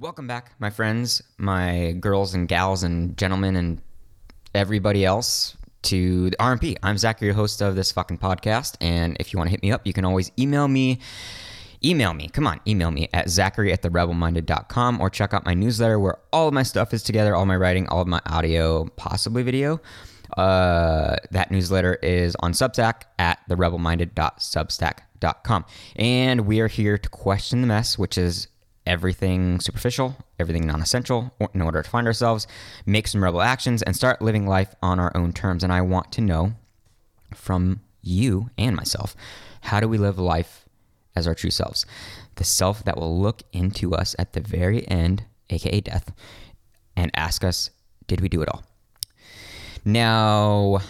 Welcome back, my friends, my girls and gals and gentlemen and everybody else to the RMP. I'm Zackary, your host of this fucking podcast. And if you want to hit me up, you can always email me. Email me. Come on, email me at zackary at therebelminded.com or check out my newsletter where all of my stuff is together, all my writing, all of my audio, possibly video. Uh, that newsletter is on Substack at therebelminded.substack.com. And we are here to question the mess, which is everything superficial, everything non essential in order to find ourselves, make some rebel actions, and start living life on our own terms. And I want to know from you and myself how do we live life as our true selves? The self that will look into us at the very end, aka death, and ask us, did we do it all? Now,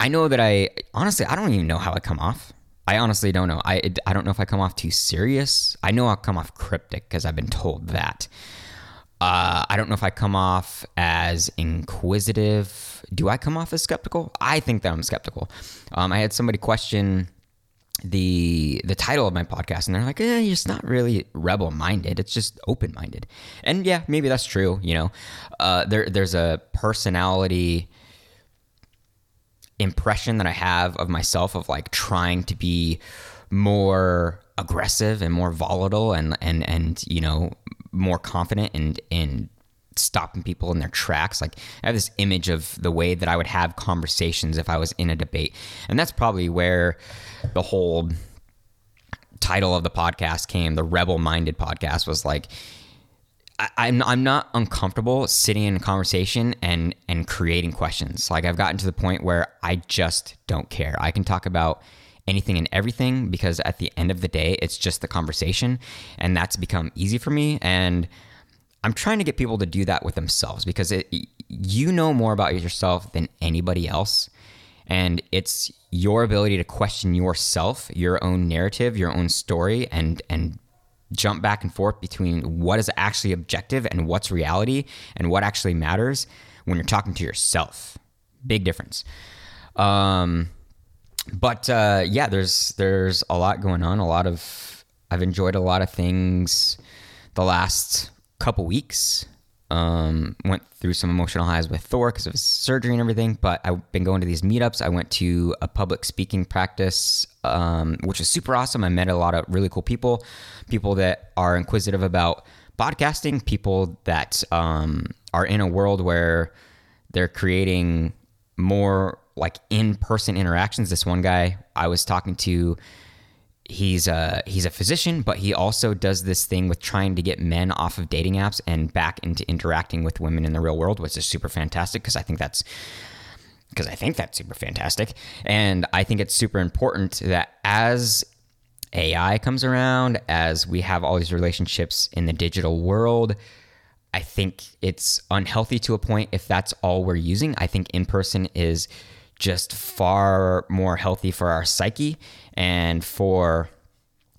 I know that I honestly, I don't even know how I come off. I honestly don't know. I, I don't know if I come off too serious. I know I'll come off cryptic because I've been told that. Uh, I don't know if I come off as inquisitive. Do I come off as skeptical? I think that I'm skeptical. Um, I had somebody question the the title of my podcast, and they're like, eh, "It's not really rebel minded. It's just open minded." And yeah, maybe that's true. You know, uh, there there's a personality impression that I have of myself of like trying to be more aggressive and more volatile and and and you know more confident and and stopping people in their tracks. Like I have this image of the way that I would have conversations if I was in a debate. And that's probably where the whole title of the podcast came the rebel minded podcast was like I, I'm I'm not uncomfortable sitting in a conversation and and creating questions. Like I've gotten to the point where I just don't care. I can talk about anything and everything because at the end of the day, it's just the conversation, and that's become easy for me. And I'm trying to get people to do that with themselves because it, you know more about yourself than anybody else. And it's your ability to question yourself, your own narrative, your own story, and and jump back and forth between what is actually objective and what's reality and what actually matters when you're talking to yourself. Big difference. Um, but uh, yeah, there's there's a lot going on. A lot of I've enjoyed a lot of things the last couple weeks. Um, went through some emotional highs with Thor because of his surgery and everything. But I've been going to these meetups. I went to a public speaking practice, um, which was super awesome. I met a lot of really cool people, people that are inquisitive about podcasting, people that um, are in a world where they're creating more like in-person interactions. This one guy I was talking to he's a he's a physician, but he also does this thing with trying to get men off of dating apps and back into interacting with women in the real world, which is super fantastic because I think that's because I think that's super fantastic, and I think it's super important that as AI comes around, as we have all these relationships in the digital world. I think it's unhealthy to a point if that's all we're using. I think in person is just far more healthy for our psyche and for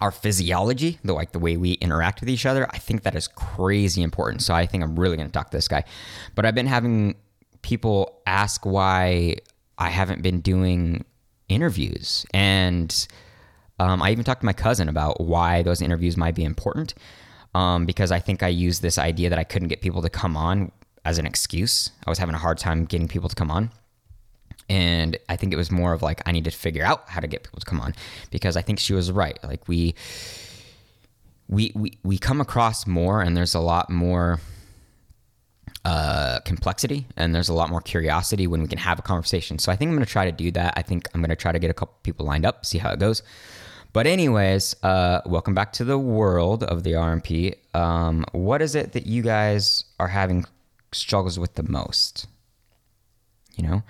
our physiology, the like the way we interact with each other. I think that is crazy important. So I think I'm really going to talk to this guy. But I've been having people ask why I haven't been doing interviews, and um, I even talked to my cousin about why those interviews might be important. Um, because I think I used this idea that I couldn't get people to come on as an excuse. I was having a hard time getting people to come on. And I think it was more of like I need to figure out how to get people to come on because I think she was right. Like we we we, we come across more and there's a lot more uh, complexity and there's a lot more curiosity when we can have a conversation. So I think I'm going to try to do that. I think I'm going to try to get a couple people lined up, see how it goes. But anyways, uh, welcome back to the world of the RMP. Um, what is it that you guys are having struggles with the most? You know,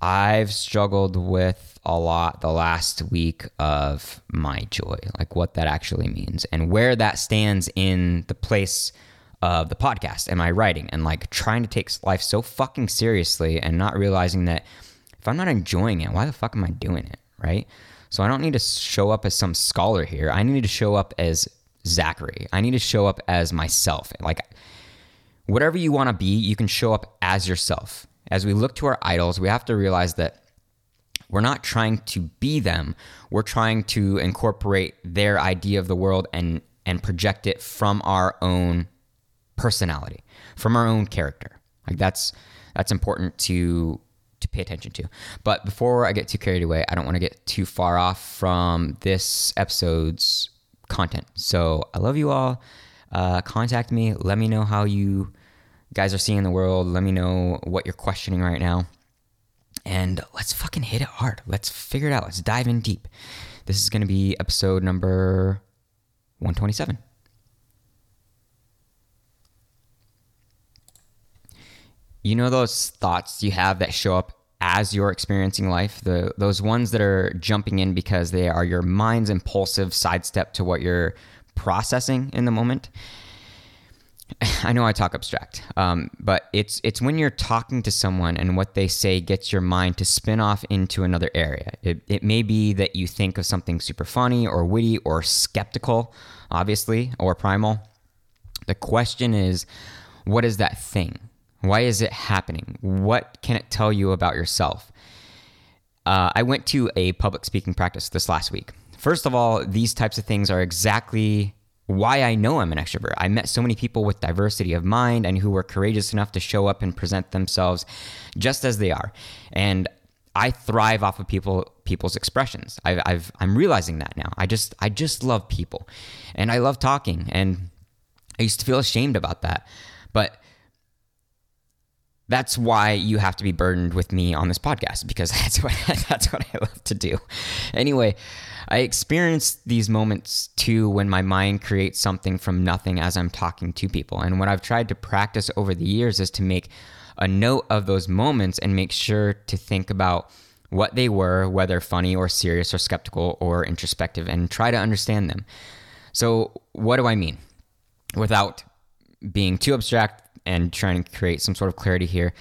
I've struggled with a lot the last week of my joy, like what that actually means and where that stands in the place of the podcast and my writing and like trying to take life so fucking seriously and not realizing that if I'm not enjoying it, why the fuck am I doing it? Right. So I don't need to show up as some scholar here. I need to show up as Zackary. I need to show up as myself. Like whatever you want to be, you can show up as yourself as we look to our idols, we have to realize that we're not trying to be them. We're trying to incorporate their idea of the world and and project it from our own personality, from our own character. Like that's that's important to to pay attention to. But before I get too carried away, I don't want to get too far off from this episode's content. So I love you all. Uh, contact me. Let me know how you guys are seeing the world. Let me know what you're questioning right now. And let's fucking hit it hard. Let's figure it out. Let's dive in deep. This is going to be episode number 127. You know those thoughts you have that show up as you're experiencing life, the those ones that are jumping in because they are your mind's impulsive sidestep to what you're processing in the moment. I know I talk abstract, um, but it's it's when you're talking to someone and what they say gets your mind to spin off into another area. It, it may be that you think of something super funny or witty or skeptical, obviously, or primal. The question is, what is that thing? Why is it happening? What can it tell you about yourself? Uh, I went to a public speaking practice this last week. First of all, these types of things are exactly why I know I'm an extrovert. I met so many people with diversity of mind and who were courageous enough to show up and present themselves just as they are. And I thrive off of people people's expressions. I've, I'm realizing that now. I just I just love people, and I love talking. And I used to feel ashamed about that, but that's why you have to be burdened with me on this podcast because that's what that's what I love to do. Anyway, I experience these moments too when my mind creates something from nothing as I'm talking to people. And what I've tried to practice over the years is to make a note of those moments and make sure to think about what they were, whether funny or serious or skeptical or introspective, and try to understand them. So, what do I mean? Without being too abstract and trying to create some sort of clarity here,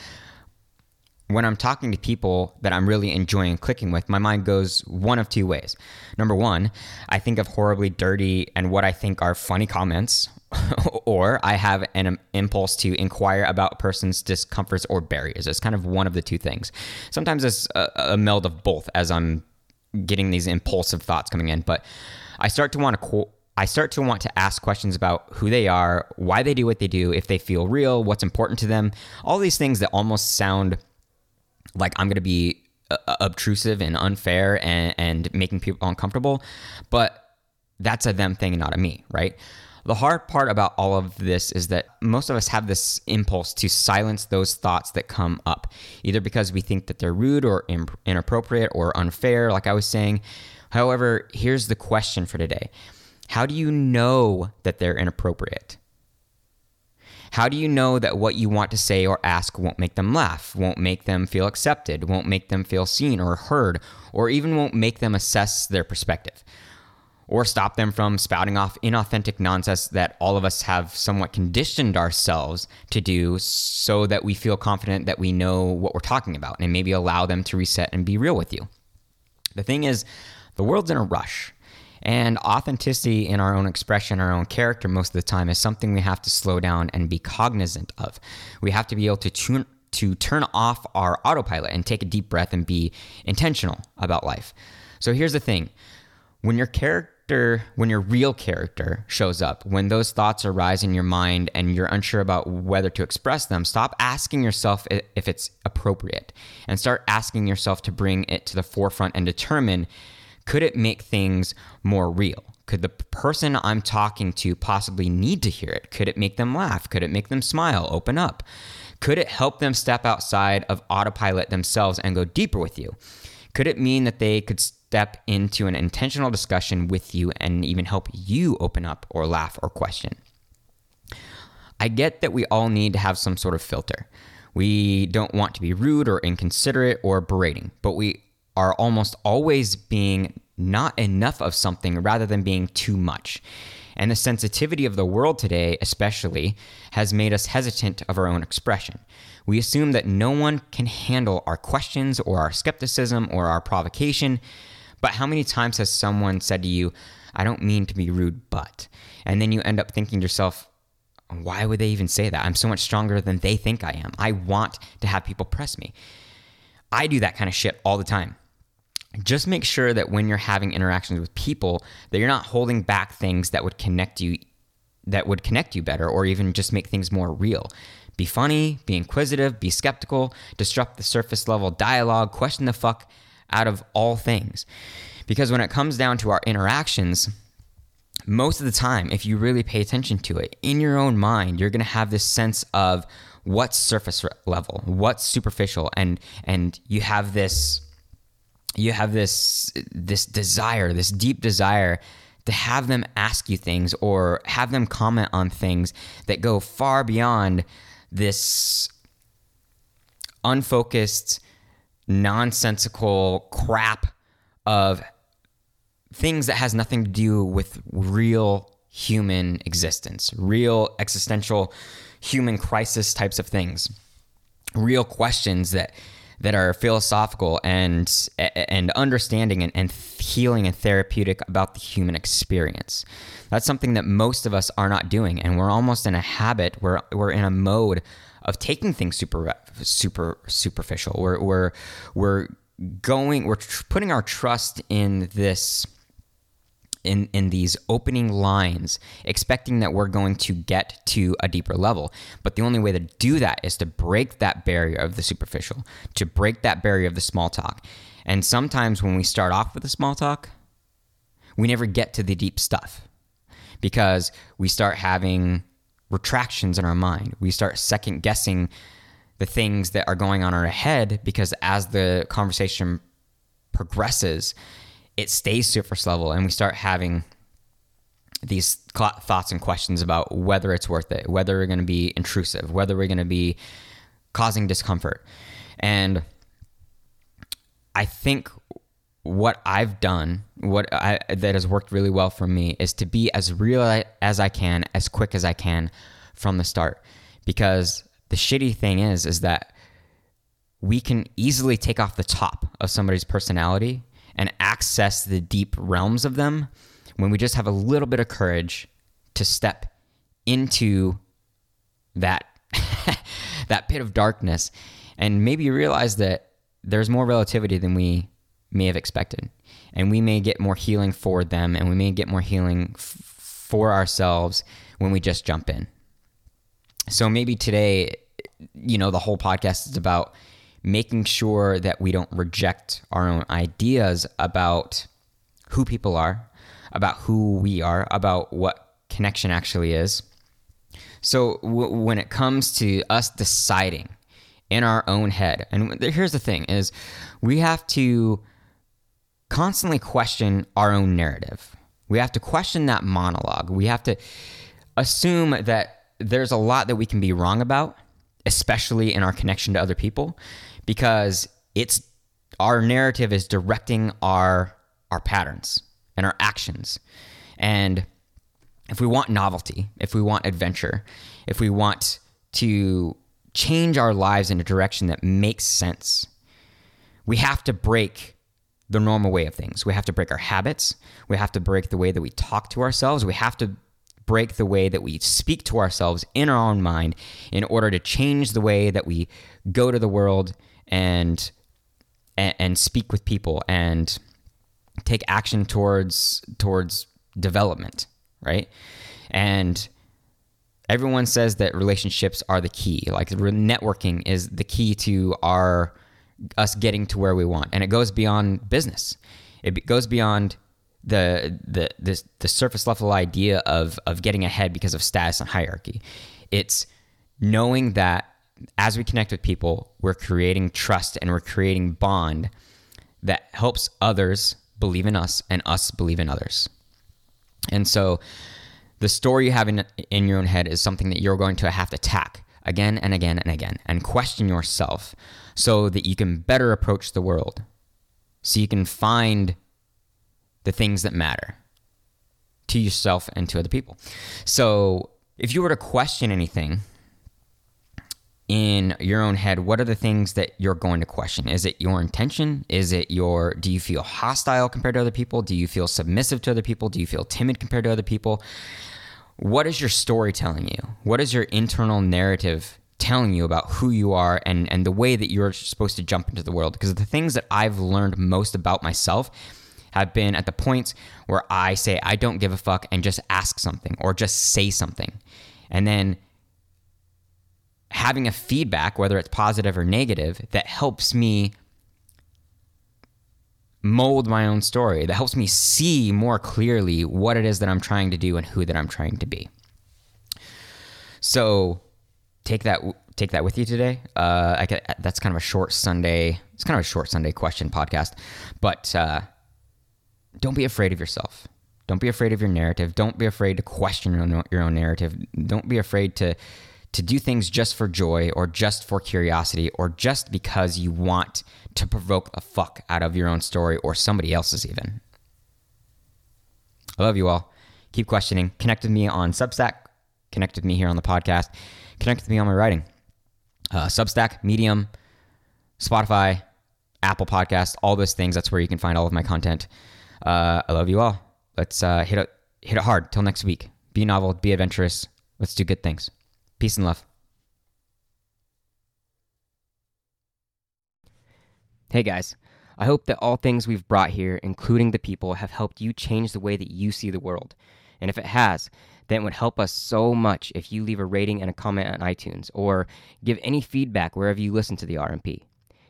when I'm talking to people that I'm really enjoying clicking with, my mind goes one of two ways. Number one, I think of horribly dirty and what I think are funny comments, or I have an impulse to inquire about a person's discomforts or barriers. It's kind of one of the two things. Sometimes it's a, a meld of both as I'm getting these impulsive thoughts coming in, but I start to want to. Co- I start to want to ask questions about who they are, why they do what they do, if they feel real, what's important to them, all these things that almost sound like I'm going to be uh, uh, obtrusive and unfair and, and making people uncomfortable. But that's a them thing not a me, right? The hard part about all of this is that most of us have this impulse to silence those thoughts that come up, either because we think that they're rude or inappropriate or unfair, like I was saying. However, here's the question for today How do you know that they're inappropriate? How do you know that what you want to say or ask won't make them laugh, won't make them feel accepted, won't make them feel seen or heard, or even won't make them assess their perspective? Or stop them from spouting off inauthentic nonsense that all of us have somewhat conditioned ourselves to do so that we feel confident that we know what we're talking about and maybe allow them to reset and be real with you. The thing is, the world's in a rush. And authenticity in our own expression, our own character, most of the time, is something we have to slow down and be cognizant of. We have to be able to tune to turn off our autopilot and take a deep breath and be intentional about life. So here's the thing when your character, when your real character shows up, when those thoughts arise in your mind and you're unsure about whether to express them, stop asking yourself if it's appropriate and start asking yourself to bring it to the forefront and determine could it make things more real? Could the person I'm talking to possibly need to hear it? Could it make them laugh? Could it make them smile, open up? Could it help them step outside of autopilot themselves and go deeper with you? Could it mean that they could step into an intentional discussion with you and even help you open up or laugh or question? I get that we all need to have some sort of filter. We don't want to be rude or inconsiderate or berating, but we are almost always being not enough of something rather than being too much. And the sensitivity of the world today, especially, has made us hesitant of our own expression. We assume that no one can handle our questions or our skepticism or our provocation. But how many times has someone said to you, I don't mean to be rude, but. And then you end up thinking to yourself, why would they even say that? I'm so much stronger than they think I am. I want to have people press me. I do that kind of shit all the time. Just make sure that when you're having interactions with people that you're not holding back things that would connect you that would connect you better or even just make things more real. Be funny be inquisitive be skeptical disrupt the surface level dialogue question the fuck out of all things. Because when it comes down to our interactions most of the time if you really pay attention to it in your own mind you're going to have this sense of what's surface level what's superficial and and you have this you have this this desire, this deep desire to have them ask you things or have them comment on things that go far beyond this unfocused, nonsensical crap of things that has nothing to do with real human existence, real existential human crisis types of things, real questions that that are philosophical and and understanding and, and healing and therapeutic about the human experience. That's something that most of us are not doing, and we're almost in a habit. We're we're in a mode of taking things super super superficial. We're we're we're going. We're tr- putting our trust in this in in these opening lines expecting that we're going to get to a deeper level. But the only way to do that is to break that barrier of the superficial to break that barrier of the small talk. And sometimes when we start off with the small talk we never get to the deep stuff because we start having retractions in our mind. We start second guessing the things that are going on in our head because as the conversation progresses it stays surface level and we start having these thoughts and questions about whether it's worth it, whether we're going to be intrusive, whether we're going to be causing discomfort. And I think what I've done, what I, that has worked really well for me, is to be as real as I can, as quick as I can from the start. Because the shitty thing is, is that we can easily take off the top of somebody's personality and access the deep realms of them when we just have a little bit of courage to step into that that pit of darkness and maybe realize that there's more relativity than we may have expected. And we may get more healing for them and we may get more healing f- for ourselves when we just jump in. So maybe today you know the whole podcast is about making sure that we don't reject our own ideas about who people are, about who we are, about what connection actually is. So w- when it comes to us deciding in our own head, and here's the thing is we have to constantly question our own narrative. We have to question that monologue. We have to assume that there's a lot that we can be wrong about, especially in our connection to other people because it's our narrative is directing our our patterns and our actions. And if we want novelty, if we want adventure, if we want to change our lives in a direction that makes sense, we have to break the normal way of things. We have to break our habits. We have to break the way that we talk to ourselves. We have to break the way that we speak to ourselves in our own mind in order to change the way that we go to the world and and, speak with people and take action towards towards development, right? And everyone says that relationships are the key. Like networking is the key to our us getting to where we want, and it goes beyond business. It goes beyond the the the, the surface level idea of of getting ahead because of status and hierarchy. It's knowing that as we connect with people, we're creating trust and we're creating bond that helps others believe in us and us believe in others. And so the story you have in, in your own head is something that you're going to have to tack again and again and again and question yourself so that you can better approach the world. So you can find the things that matter to yourself and to other people. So if you were to question anything in your own head, what are the things that you're going to question? Is it your intention? Is it your, do you feel hostile compared to other people? Do you feel submissive to other people? Do you feel timid compared to other people? What is your story telling you? What is your internal narrative telling you about who you are and and the way that you're supposed to jump into the world because the things that I've learned most about myself have been at the points where I say I don't give a fuck and just ask something or just say something. And then having a feedback whether it's positive or negative that helps me mold my own story that helps me see more clearly what it is that I'm trying to do and who that I'm trying to be. So take that take that with you today. Uh, I that's kind of a short Sunday. It's kind of a short Sunday question podcast, but uh, don't be afraid of yourself. Don't be afraid of your narrative. Don't be afraid to question your own, your own narrative. Don't be afraid to to do things just for joy or just for curiosity or just because you want to provoke the fuck out of your own story or somebody else's even. I love you all. Keep questioning. Connect with me on Substack. Connect with me here on the podcast. Connect with me on my writing. Uh, Substack, Medium, Spotify, Apple Podcast, all those things. That's where you can find all of my content. Uh, I love you all. Let's uh, hit it hit it hard. Till next week. Be novel. Be adventurous. Let's do good things. Peace and love. Hey guys, I hope that all things we've brought here, including the people, have helped you change the way that you see the world. And if it has, then it would help us so much if you leave a rating and a comment on iTunes or give any feedback wherever you listen to the RMP.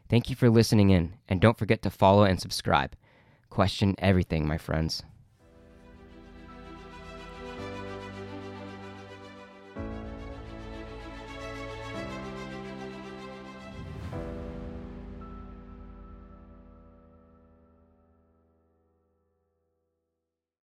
Thank you for listening in, and don't forget to follow and subscribe. Question everything, my friends.